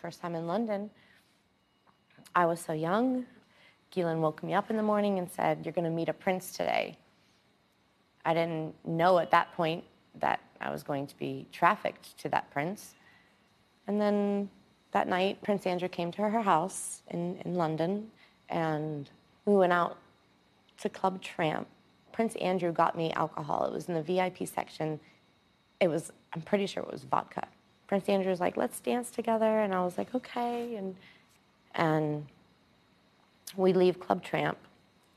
First time in London, I was so young. Ghislaine woke me up in the morning and said, You're going to meet a prince today. I didn't know at that point that I was going to be trafficked to that prince. And then that night, Prince Andrew came to her house in, in London, and we went out to Club Tramp. Prince Andrew got me alcohol. It was in the VIP section. It was, I'm pretty sure it was vodka. Prince Andrew was like, let's dance together. And I was like, okay. And, and we leave Club Tramp,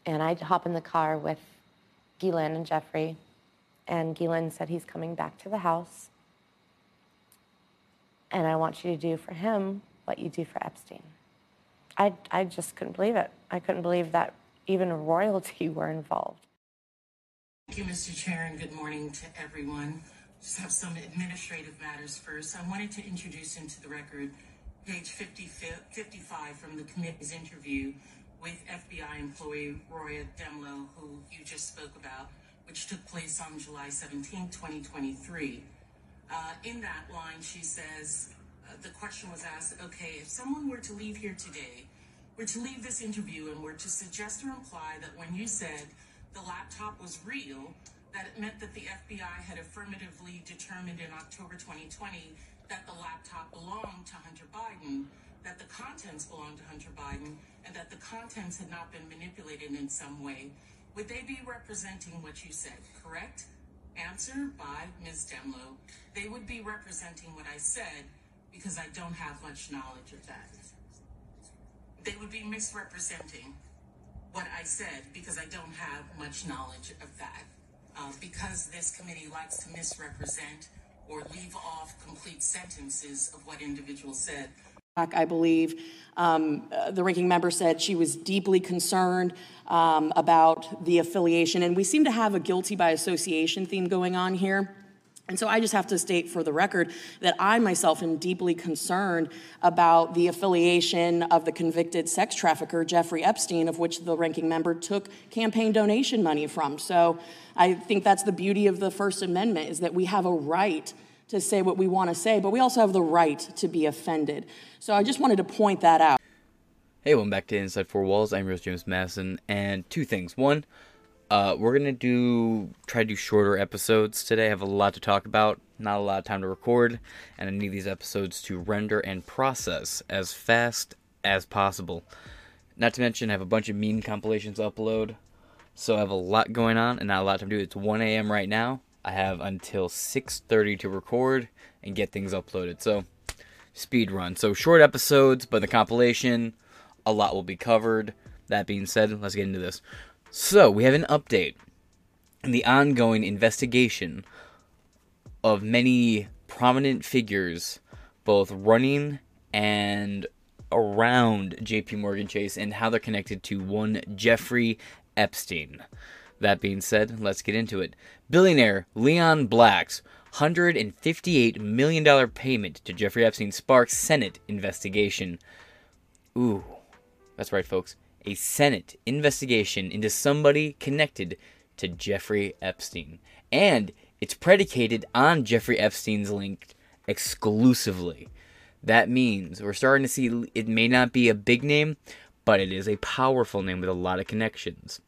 and I hop in the car with Ghislaine and Jeffrey. And Ghislaine said he's coming back to the house. And I want you to do for him what you do for Epstein. I, I just couldn't believe it. I couldn't believe that even royalty were involved. Thank you, Mr. Chair, and good morning to everyone. Just have some administrative matters first. I wanted to introduce into the record page 50, 55 from the committee's interview with FBI employee Roya Dehmlow, who you just spoke about, which took place on July 17, 2023. Uh, in that line, she says, uh, the question was asked, okay, if someone were to leave here today, were to leave this interview and were to suggest or imply that when you said the laptop was real, that it meant that the FBI had affirmatively determined in October 2020 that the laptop belonged to Hunter Biden, that the contents belonged to Hunter Biden, and that the contents had not been manipulated in some way, would they be representing what you said, correct? Answer by Ms. Dehmlow. They would be representing what I said because I don't have much knowledge of that. They would be misrepresenting what I said because I don't have much knowledge of that. Uh, because this committee likes to misrepresent or leave off complete sentences of what individuals said. I believe um, the ranking member said she was deeply concerned um, about the affiliation, and we seem to have a guilty by association theme going on here. And so I just have to state for the record that I myself am deeply concerned about the affiliation of the convicted sex trafficker, Jeffrey Epstein, of which the ranking member took campaign donation money from. So I think that's the beauty of the First Amendment is that we have a right to say what we want to say, but we also have the right to be offended. So I just wanted to point that out. Hey, welcome back to Inside Four Walls. I'm Rose James Madison, and two things. One, uh, we're gonna do try to do shorter episodes today. I have a lot to talk about, not a lot of time to record, and I need these episodes to render and process as fast as possible. Not to mention, I have a bunch of meme compilations to upload, so I have a lot going on and not a lot to do. It's 1 a.m. right now. I have until 6:30 to record and get things uploaded. So speed run. So short episodes, but the compilation, a lot will be covered. That being said, let's get into this. So, we have an update in the ongoing investigation of many prominent figures, both running and around JP Morgan Chase, and how they're connected to one Jeffrey Epstein. That being said, let's get into it. Billionaire Leon Black's $158 million payment to Jeffrey Epstein sparks Senate investigation. Ooh, that's right, folks a Senate investigation into somebody connected to Jeffrey Epstein. And it's predicated on Jeffrey Epstein's link exclusively. That means we're starting to see it may not be a big name, but it is a powerful name with a lot of connections.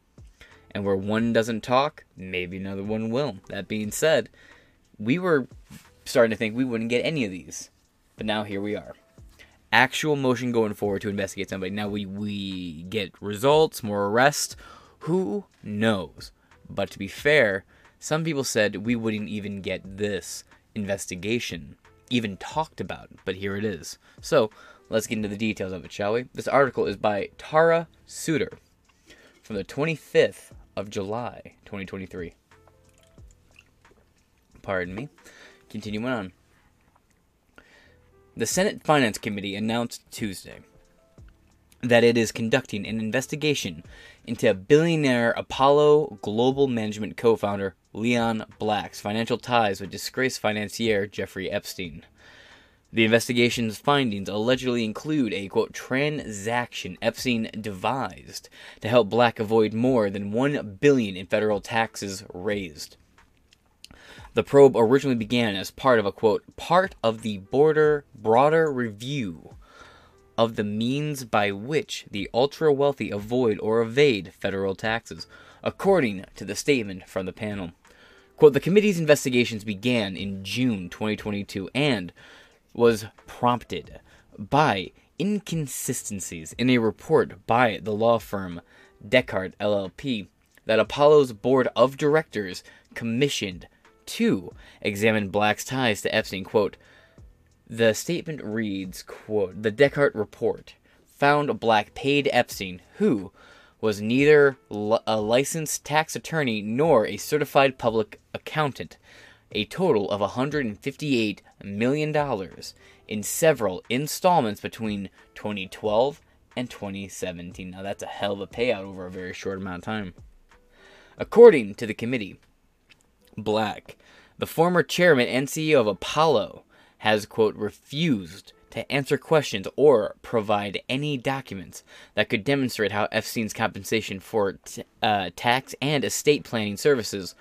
And where one doesn't talk, maybe another one will. That being said, we were starting to think we wouldn't get any of these. But now here we are actual motion going forward to investigate somebody. Now we we get results, more arrests. Who knows? But to be fair, some people said we wouldn't even get this investigation even talked about, but here it is. So let's get into the details of it, shall we? This article is by Tara Suter from the 25th of July, 2023. Pardon me. Continuing on. The Senate Finance Committee announced Tuesday that it is conducting an investigation into billionaire Apollo Global Management co founder Leon Black's financial ties with disgraced financier Jeffrey Epstein. The investigation's findings allegedly include a quote transaction Epstein devised to help Black avoid more than 1 billion in federal taxes raised. The probe originally began as part of a quote, part of the border broader review of the means by which the ultra wealthy avoid or evade federal taxes, according to the statement from the panel. Quote, the committee's investigations began in June 2022 and was prompted by inconsistencies in a report by the law firm Dechert LLP that Apollo's board of directors commissioned to examine Black's ties to Epstein. Quote, the statement reads, quote, the Dechert report found Black paid Epstein, who was neither a licensed tax attorney nor a certified public accountant, a total of $158 million in several installments between 2012 and 2017. Now, that's a hell of a payout over a very short amount of time. According to the committee, Black, the former chairman and CEO of Apollo, has, quote, refused to answer questions or provide any documents that could demonstrate how Epstein's compensation for t- uh, tax and estate planning services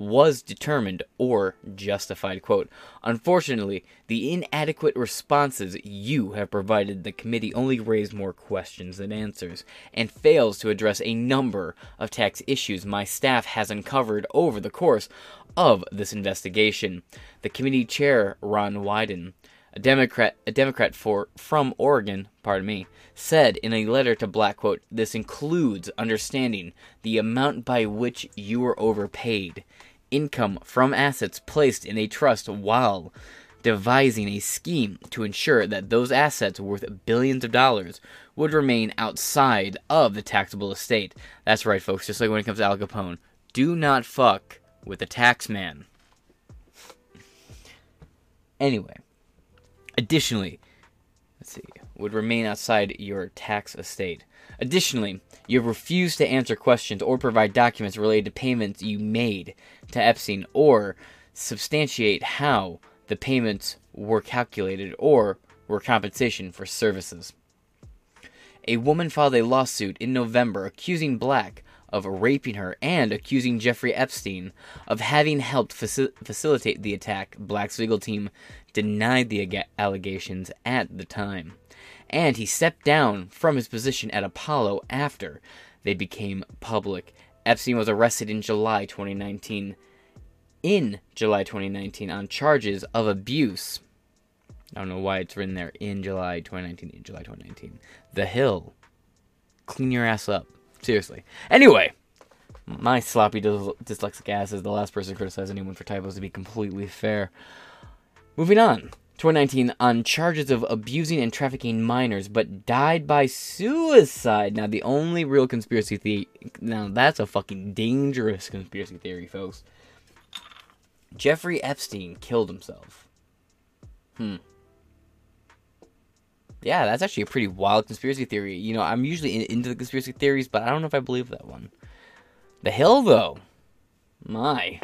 was determined or justified. Quote, Unfortunately, the inadequate responses you have provided the committee only raise more questions than answers and fails to address a number of tax issues my staff has uncovered over the course of this investigation. The committee chair, Ron Wyden, a Democrat, a Democrat for from Oregon, pardon me, said in a letter to Black, quote, "This includes understanding the amount by which you were overpaid, income from assets placed in a trust while devising a scheme to ensure that those assets worth billions of dollars would remain outside of the taxable estate." That's right, folks. Just like when it comes to Al Capone, do not fuck with the tax man. Anyway, Additionally, let's see, would remain outside your tax estate. Additionally, you have refused to answer questions or provide documents related to payments you made to Epstein or substantiate how the payments were calculated or were compensation for services. A woman filed a lawsuit in November accusing Black of raping her and accusing Jeffrey Epstein of having helped faci- facilitate the attack. Black's legal team denied the ag- allegations at the time, and he stepped down from his position at Apollo after they became public. Epstein was arrested in July 2019. In July 2019, on charges of abuse. I don't know why it's written there in July 2019. In July 2019, The Hill. Clean your ass up. Seriously. Anyway, my sloppy dys- dyslexic ass is the last person to criticize anyone for typos to be completely fair. Moving on. 2019 on charges of abusing and trafficking minors, but died by suicide. Now, the only real conspiracy theory. Now, that's a fucking dangerous conspiracy theory, folks. Jeffrey Epstein killed himself. Hmm yeah, that's actually a pretty wild conspiracy theory. You know, I'm usually in, into the conspiracy theories, but I don't know if I believe that one. The Hill, though. My.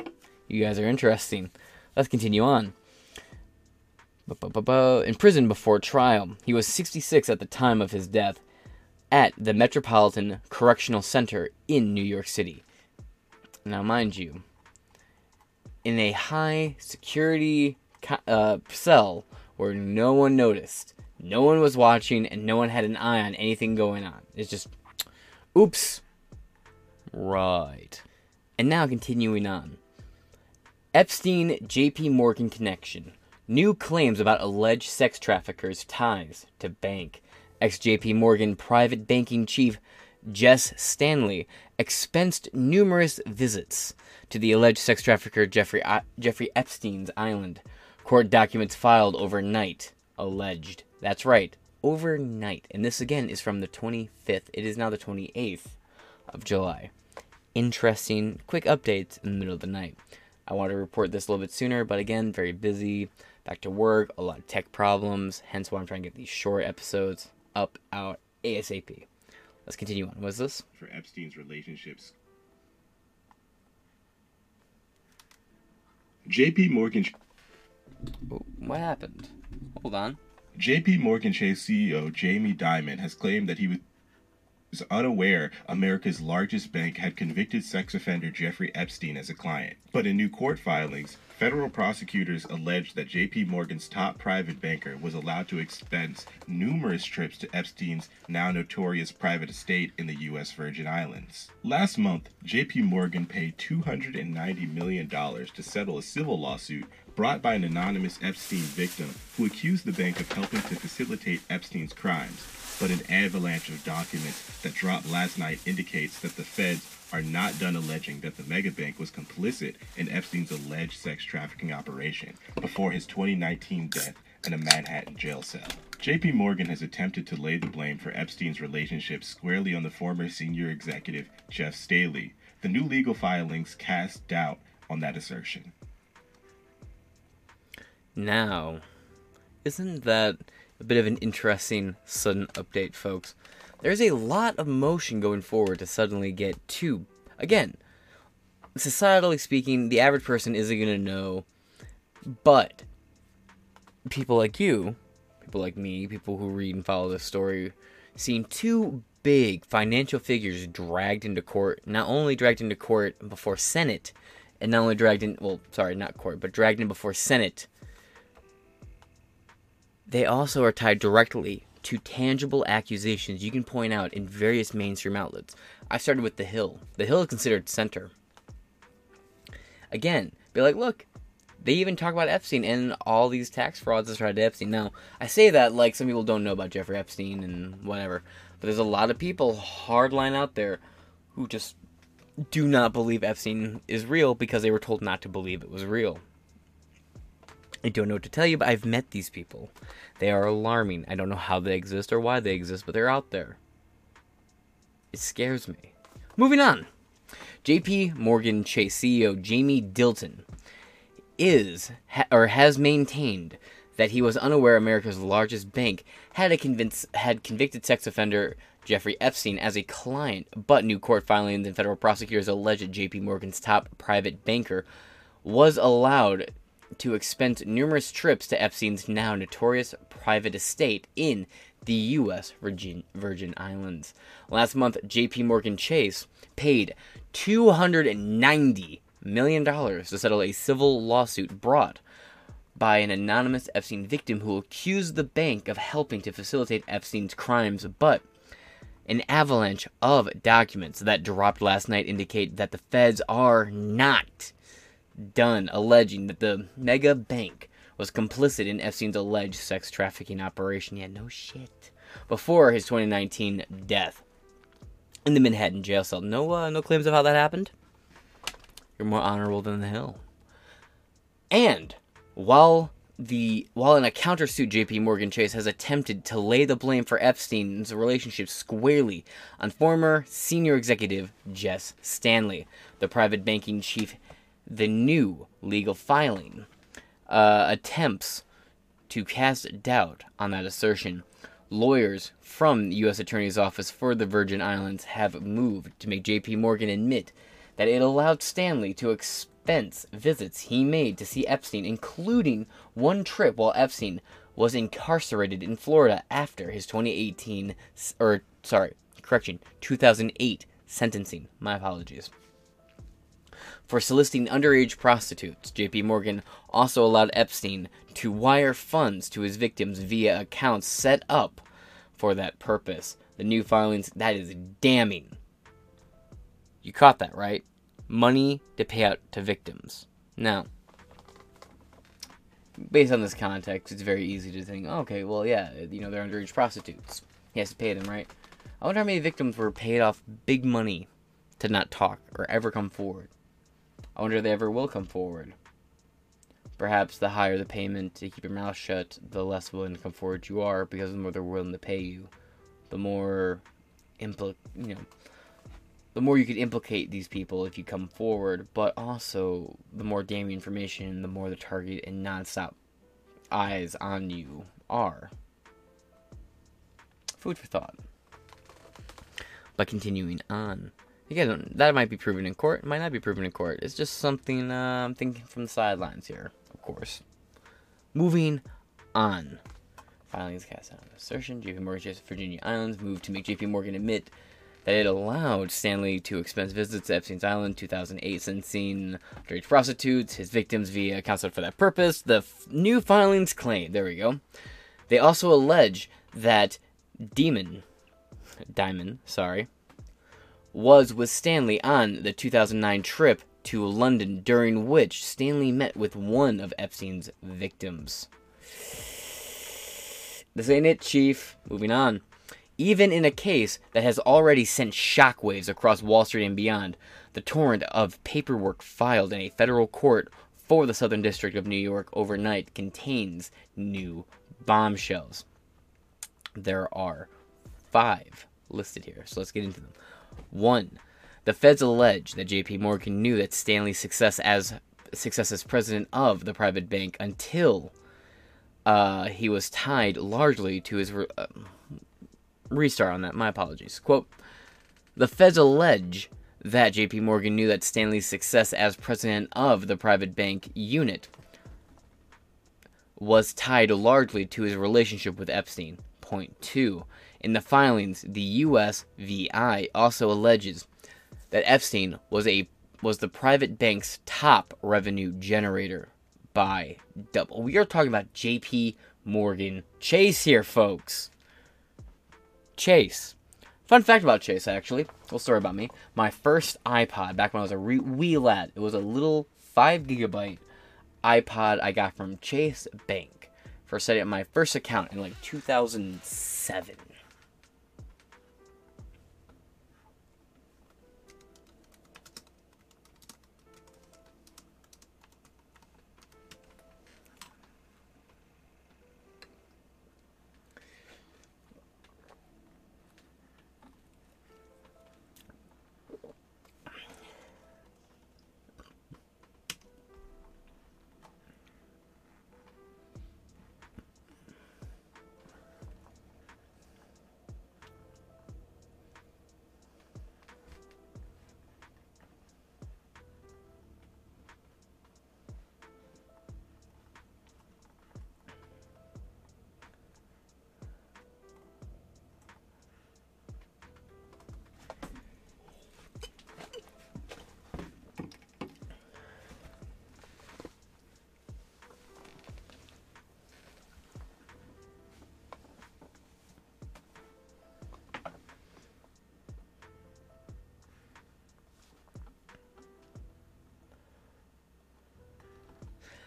You guys are interesting. Let's continue on. In prison before trial, he was 66 at the time of his death at the Metropolitan Correctional Center in New York City. Now, mind you, in a high security uh, cell where no one noticed, no one was watching and no one had an eye on anything going on. It's just, oops. Right. And now continuing on. Epstein JP Morgan connection. New claims about alleged sex traffickers' ties to bank. Ex JP Morgan private banking chief Jes Staley expensed numerous visits to the alleged sex trafficker Jeffrey, Jeffrey Epstein's island. Court documents filed overnight alleged. That's right, overnight. And this again is from the 25th. It is now the 28th of July. Interesting, quick updates in the middle of the night. I want to report this a little bit sooner, but again, very busy, back to work, a lot of tech problems, hence why I'm trying to get these short episodes up out ASAP. Let's continue on. What's this? For Epstein's relationships. JP Morgan. Oh, what happened? Hold on. JP Morgan Chase CEO Jamie Dimon has claimed that he was unaware America's largest bank had convicted sex offender Jeffrey Epstein as a client. But in new court filings, federal prosecutors alleged that JP Morgan's top private banker was allowed to expense numerous trips to Epstein's now notorious private estate in the U.S. Virgin Islands. Last month, JP Morgan paid $290 million to settle a civil lawsuit brought by an anonymous Epstein victim who accused the bank of helping to facilitate Epstein's crimes but an avalanche of documents that dropped last night indicates that the feds are not done alleging that the megabank was complicit in Epstein's alleged sex trafficking operation before his 2019 death in a Manhattan jail cell. JP Morgan has attempted to lay the blame for Epstein's relationship squarely on the former senior executive Jeff Staley. The new legal filings cast doubt on that assertion. Now, isn't that a bit of an interesting sudden update, folks. There's a lot of motion going forward to suddenly get two. Again, societally speaking, the average person isn't going to know, but people like you, people like me, people who read and follow this story, seeing two big financial figures dragged into court, not only dragged into court before Senate, and not only dragged in, well, sorry, not court, but dragged in before Senate they also are tied directly to tangible accusations you can point out in various mainstream outlets. I started with The Hill. The Hill is considered center. Again, be like, look, they even talk about Epstein and all these tax frauds that tried to Epstein. Now, I say that like some people don't know about Jeffrey Epstein and whatever, but there's a lot of people hardline out there who just do not believe Epstein is real because they were told not to believe it was real. I don't know what to tell you, but I've met these people. They are alarming. I don't know how they exist or why they exist, but they're out there. It scares me. Moving on. JP Morgan Chase CEO Jamie Dimon is ha- or has maintained that he was unaware America's largest bank had a convince, had convicted sex offender Jeffrey Epstein as a client, but new court filings and federal prosecutors allege JP Morgan's top private banker was allowed to expense numerous trips to Epstein's now notorious private estate in the U.S. Virgin, Virgin Islands. Last month, J.P. Morgan Chase paid $290 million to settle a civil lawsuit brought by an anonymous Epstein victim who accused the bank of helping to facilitate Epstein's crimes, but an avalanche of documents that dropped last night indicate that the feds are not done alleging that the mega bank was complicit in Epstein's alleged sex trafficking operation. Yeah, no shit. Before his 2019 death in the Manhattan jail cell. No, uh, no claims of how that happened. You're more honorable than the Hill. And while the while in a countersuit, J.P. Morgan Chase has attempted to lay the blame for Epstein's relationship squarely on former senior executive Jes Staley, the private banking chief the new legal filing uh, attempts to cast doubt on that assertion. Lawyers from the U.S. Attorney's Office for the Virgin Islands have moved to make J.P. Morgan admit that it allowed Staley to expense visits he made to see Epstein, including one trip while Epstein was incarcerated in Florida after his 2018 or sorry, correction, 2008 sentencing. My apologies for soliciting underage prostitutes. JP Morgan also allowed Epstein to wire funds to his victims via accounts set up for that purpose. The new filings, that is damning. You caught that, right? Money to pay out to victims. Now, based on this context, it's very easy to think, okay, well, yeah, you know, they're underage prostitutes. He has to pay them, right? I wonder how many victims were paid off big money to not talk or ever come forward. I wonder if they ever will come forward. Perhaps the higher the payment to keep your mouth shut, the less willing to come forward you are, because the more they're willing to pay you, the more impl- you know, the more you could implicate these people if you come forward, but also the more damning information, the more the target and nonstop eyes on you are. Food for thought. But continuing on. Again, that might be proven in court, might not be proven in court. It's just something uh, I'm thinking from the sidelines here, of course. Moving on. Filings cast out assertion. JP Morgan Chase Virginia Islands moved to make JP Morgan admit that it allowed Staley to expense visits to Epstein's Island 2008 since seeing underage prostitutes, his victims via counselor for that purpose. The f- new filings claim, there we go. They also allege that Demon, Diamond, sorry, was with Staley on the 2009 trip to London, during which Staley met with one of Epstein's victims. This ain't it, Chief. Moving on. Even in a case that has already sent shockwaves across Wall Street and beyond, the torrent of paperwork filed in a federal court for the Southern District of New York overnight contains new bombshells. There are five listed here, so let's get into them. One, the feds allege that J.P. Morgan knew that Staley's success as success as president of the private bank until uh, he was tied largely to his re- uh, restart on that. My apologies. Quote: The feds allege that J.P. Morgan knew that Staley's success as president of the private bank unit was tied largely to his relationship with Epstein. Point two. In the filings, the USVI also alleges that Epstein was a was the private bank's top revenue generator by double. We are talking about JP Morgan Chase here, folks. Chase. Fun fact about Chase, actually. Little story about me. My first iPod, back when I was a re- wee lad, it was a little 5 gigabyte iPod I got from Chase Bank for setting up my first account in like 2007.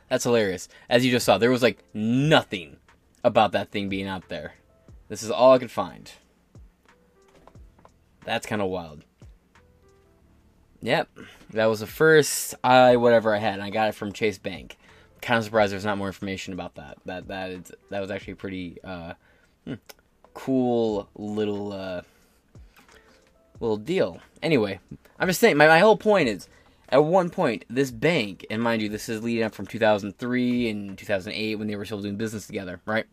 That's hilarious. As you just saw, there was like nothing about that thing being out there. This is all I could find. That's kind of wild. Yep, that was the first I whatever I had. And I got it from Chase Bank. Kind of surprised there's not more information about that. That that is that was actually pretty uh, hmm, cool little uh, little deal. Anyway, I'm just saying. My my whole point is at one point, this bank, and mind you, this is leading up from 2003 and 2008 when they were still doing business together, right?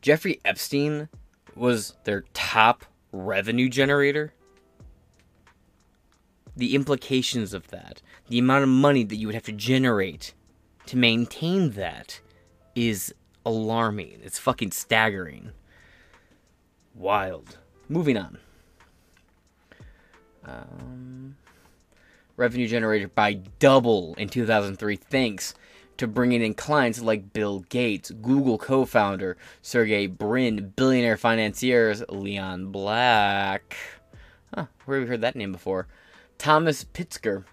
Jeffrey Epstein was their top revenue generator. The implications of that, the amount of money that you would have to generate to maintain that is alarming. It's fucking staggering. Wild. Moving on. Um, revenue generated by double in 2003 thanks to bringing in clients like Bill Gates, Google co founder Sergey Brin, billionaire financiers Leon Black. Huh, where have we heard that name before? Thomas Pritzker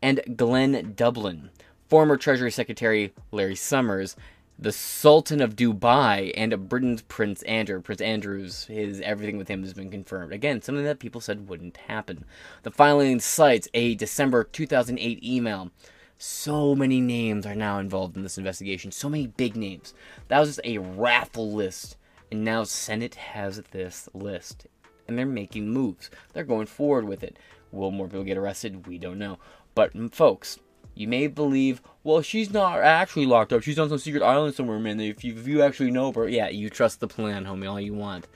and Glenn Dubin, former Treasury Secretary Larry Summers, the Sultan of Dubai, and Britain's Prince Andrew. Prince Andrew's, his everything with him has been confirmed. Again, something that people said wouldn't happen. The filing cites a December 2008 email. So many names are now involved in this investigation. So many big names. That was just a raffle list. And now Senate has this list. And they're making moves. They're going forward with it. Will more people get arrested? We don't know. But, folks, you may believe, well, she's not actually locked up. She's on some secret island somewhere, man. If you, if you actually know her, yeah, you trust the plan, homie, all you want.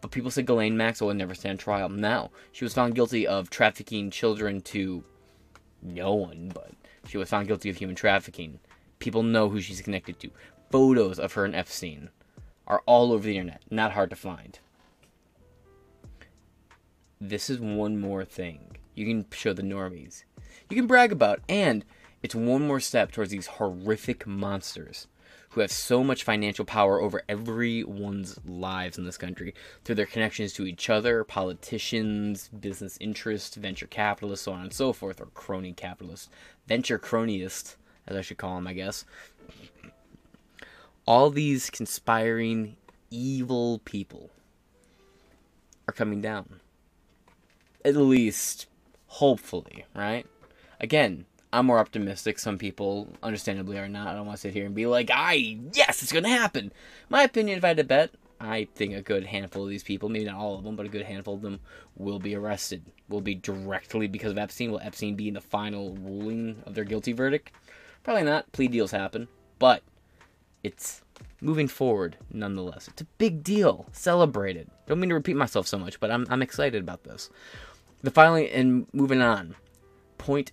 But people said Ghislaine Maxwell would never stand trial. Now, she was found guilty of trafficking children to no one, but she was found guilty of human trafficking. People know who she's connected to. Photos of her and Epstein are all over the internet. Not hard to find. this is one more thing you can show the normies. You can brag about, and it's one more step towards these horrific monsters who have so much financial power over everyone's lives in this country through their connections to each other, politicians, business interests, venture capitalists, so on and so forth, or crony capitalists, venture cronyist, as I should call them, I guess. All these conspiring, evil people are coming down. At least, hopefully, right? Again, I'm more optimistic. Some people, understandably, are not. I don't want to sit here and be like, "I yes, it's gonna happen." My opinion, if I had to bet, I think a good handful of these people, maybe not all of them, but a good handful of them, will be arrested. Will be directly because of Epstein. Will Epstein be in the final ruling of their guilty verdict? Probably not. Plea deals happen, but it's moving forward nonetheless. It's a big deal. Celebrated. Don't mean to repeat myself so much, but I'm I'm excited about this. The filing and moving on. Point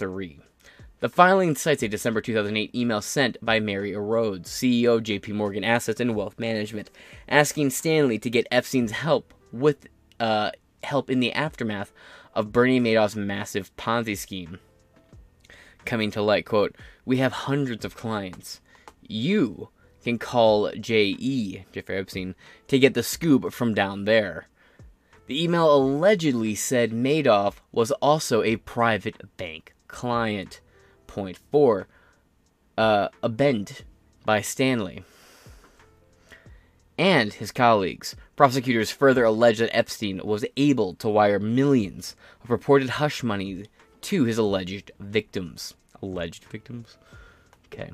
3. The filing cites a December 2008 email sent by Mary Erdoes, CEO of JP Morgan Assets and Wealth Management, asking Staley to get Epstein's help with uh, help in the aftermath of Bernie Madoff's massive Ponzi scheme. Coming to light, quote, "We have hundreds of clients. You can call J.E. Jeffrey Epstein to get the scoop from down there." The email allegedly said Madoff was also a private bank client. Point four, uh, a bend by Staley and his colleagues. Prosecutors further allege that Epstein was able to wire millions of reported hush money to his alleged victims. Alleged victims? Okay.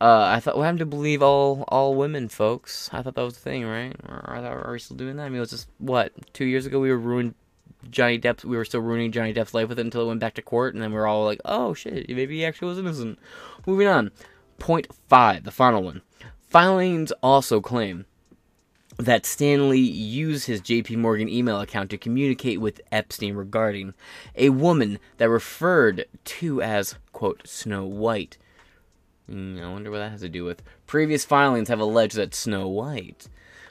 Uh, I thought we have to believe all all women, folks. I thought that was the thing, right? Are we still doing that? I mean, it was just what two years ago we were ruined Johnny Depp. We were still ruining Johnny Depp's life with it until it went back to court, and then we are all like, "Oh shit, maybe he actually was innocent." Moving on. Point five, the final one. Filings also claim that Staley used his JP Morgan email account to communicate with Epstein regarding a woman that referred to as quote Snow White Hmm, I wonder what that has to do with. Previous filings have alleged that Snow White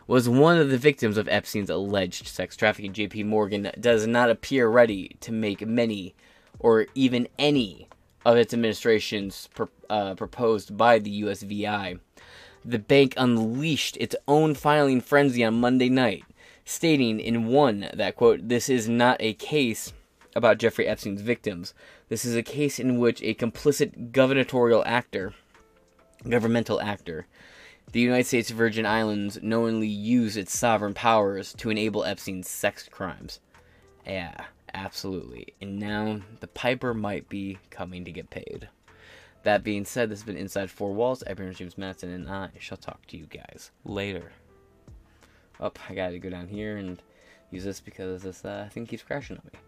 was one of the victims of Epstein's alleged sex trafficking. JP Morgan does not appear ready to make many or even any of its administrations pro- uh, proposed by the USVI. The bank unleashed its own filing frenzy on Monday night, stating in one that, quote, this is not a case about Jeffrey Epstein's victims. This is a case in which a complicit gubernatorial actor governmental actor. The United States Virgin Islands knowingly used its sovereign powers to enable Epstein's sex crimes. Yeah, absolutely. And now the piper might be coming to get paid. That being said, this has been Inside Four Walls. Been James Matson, and I shall talk to you guys later. Up, oh, I gotta go down here and use this because this uh, thing keeps crashing on me.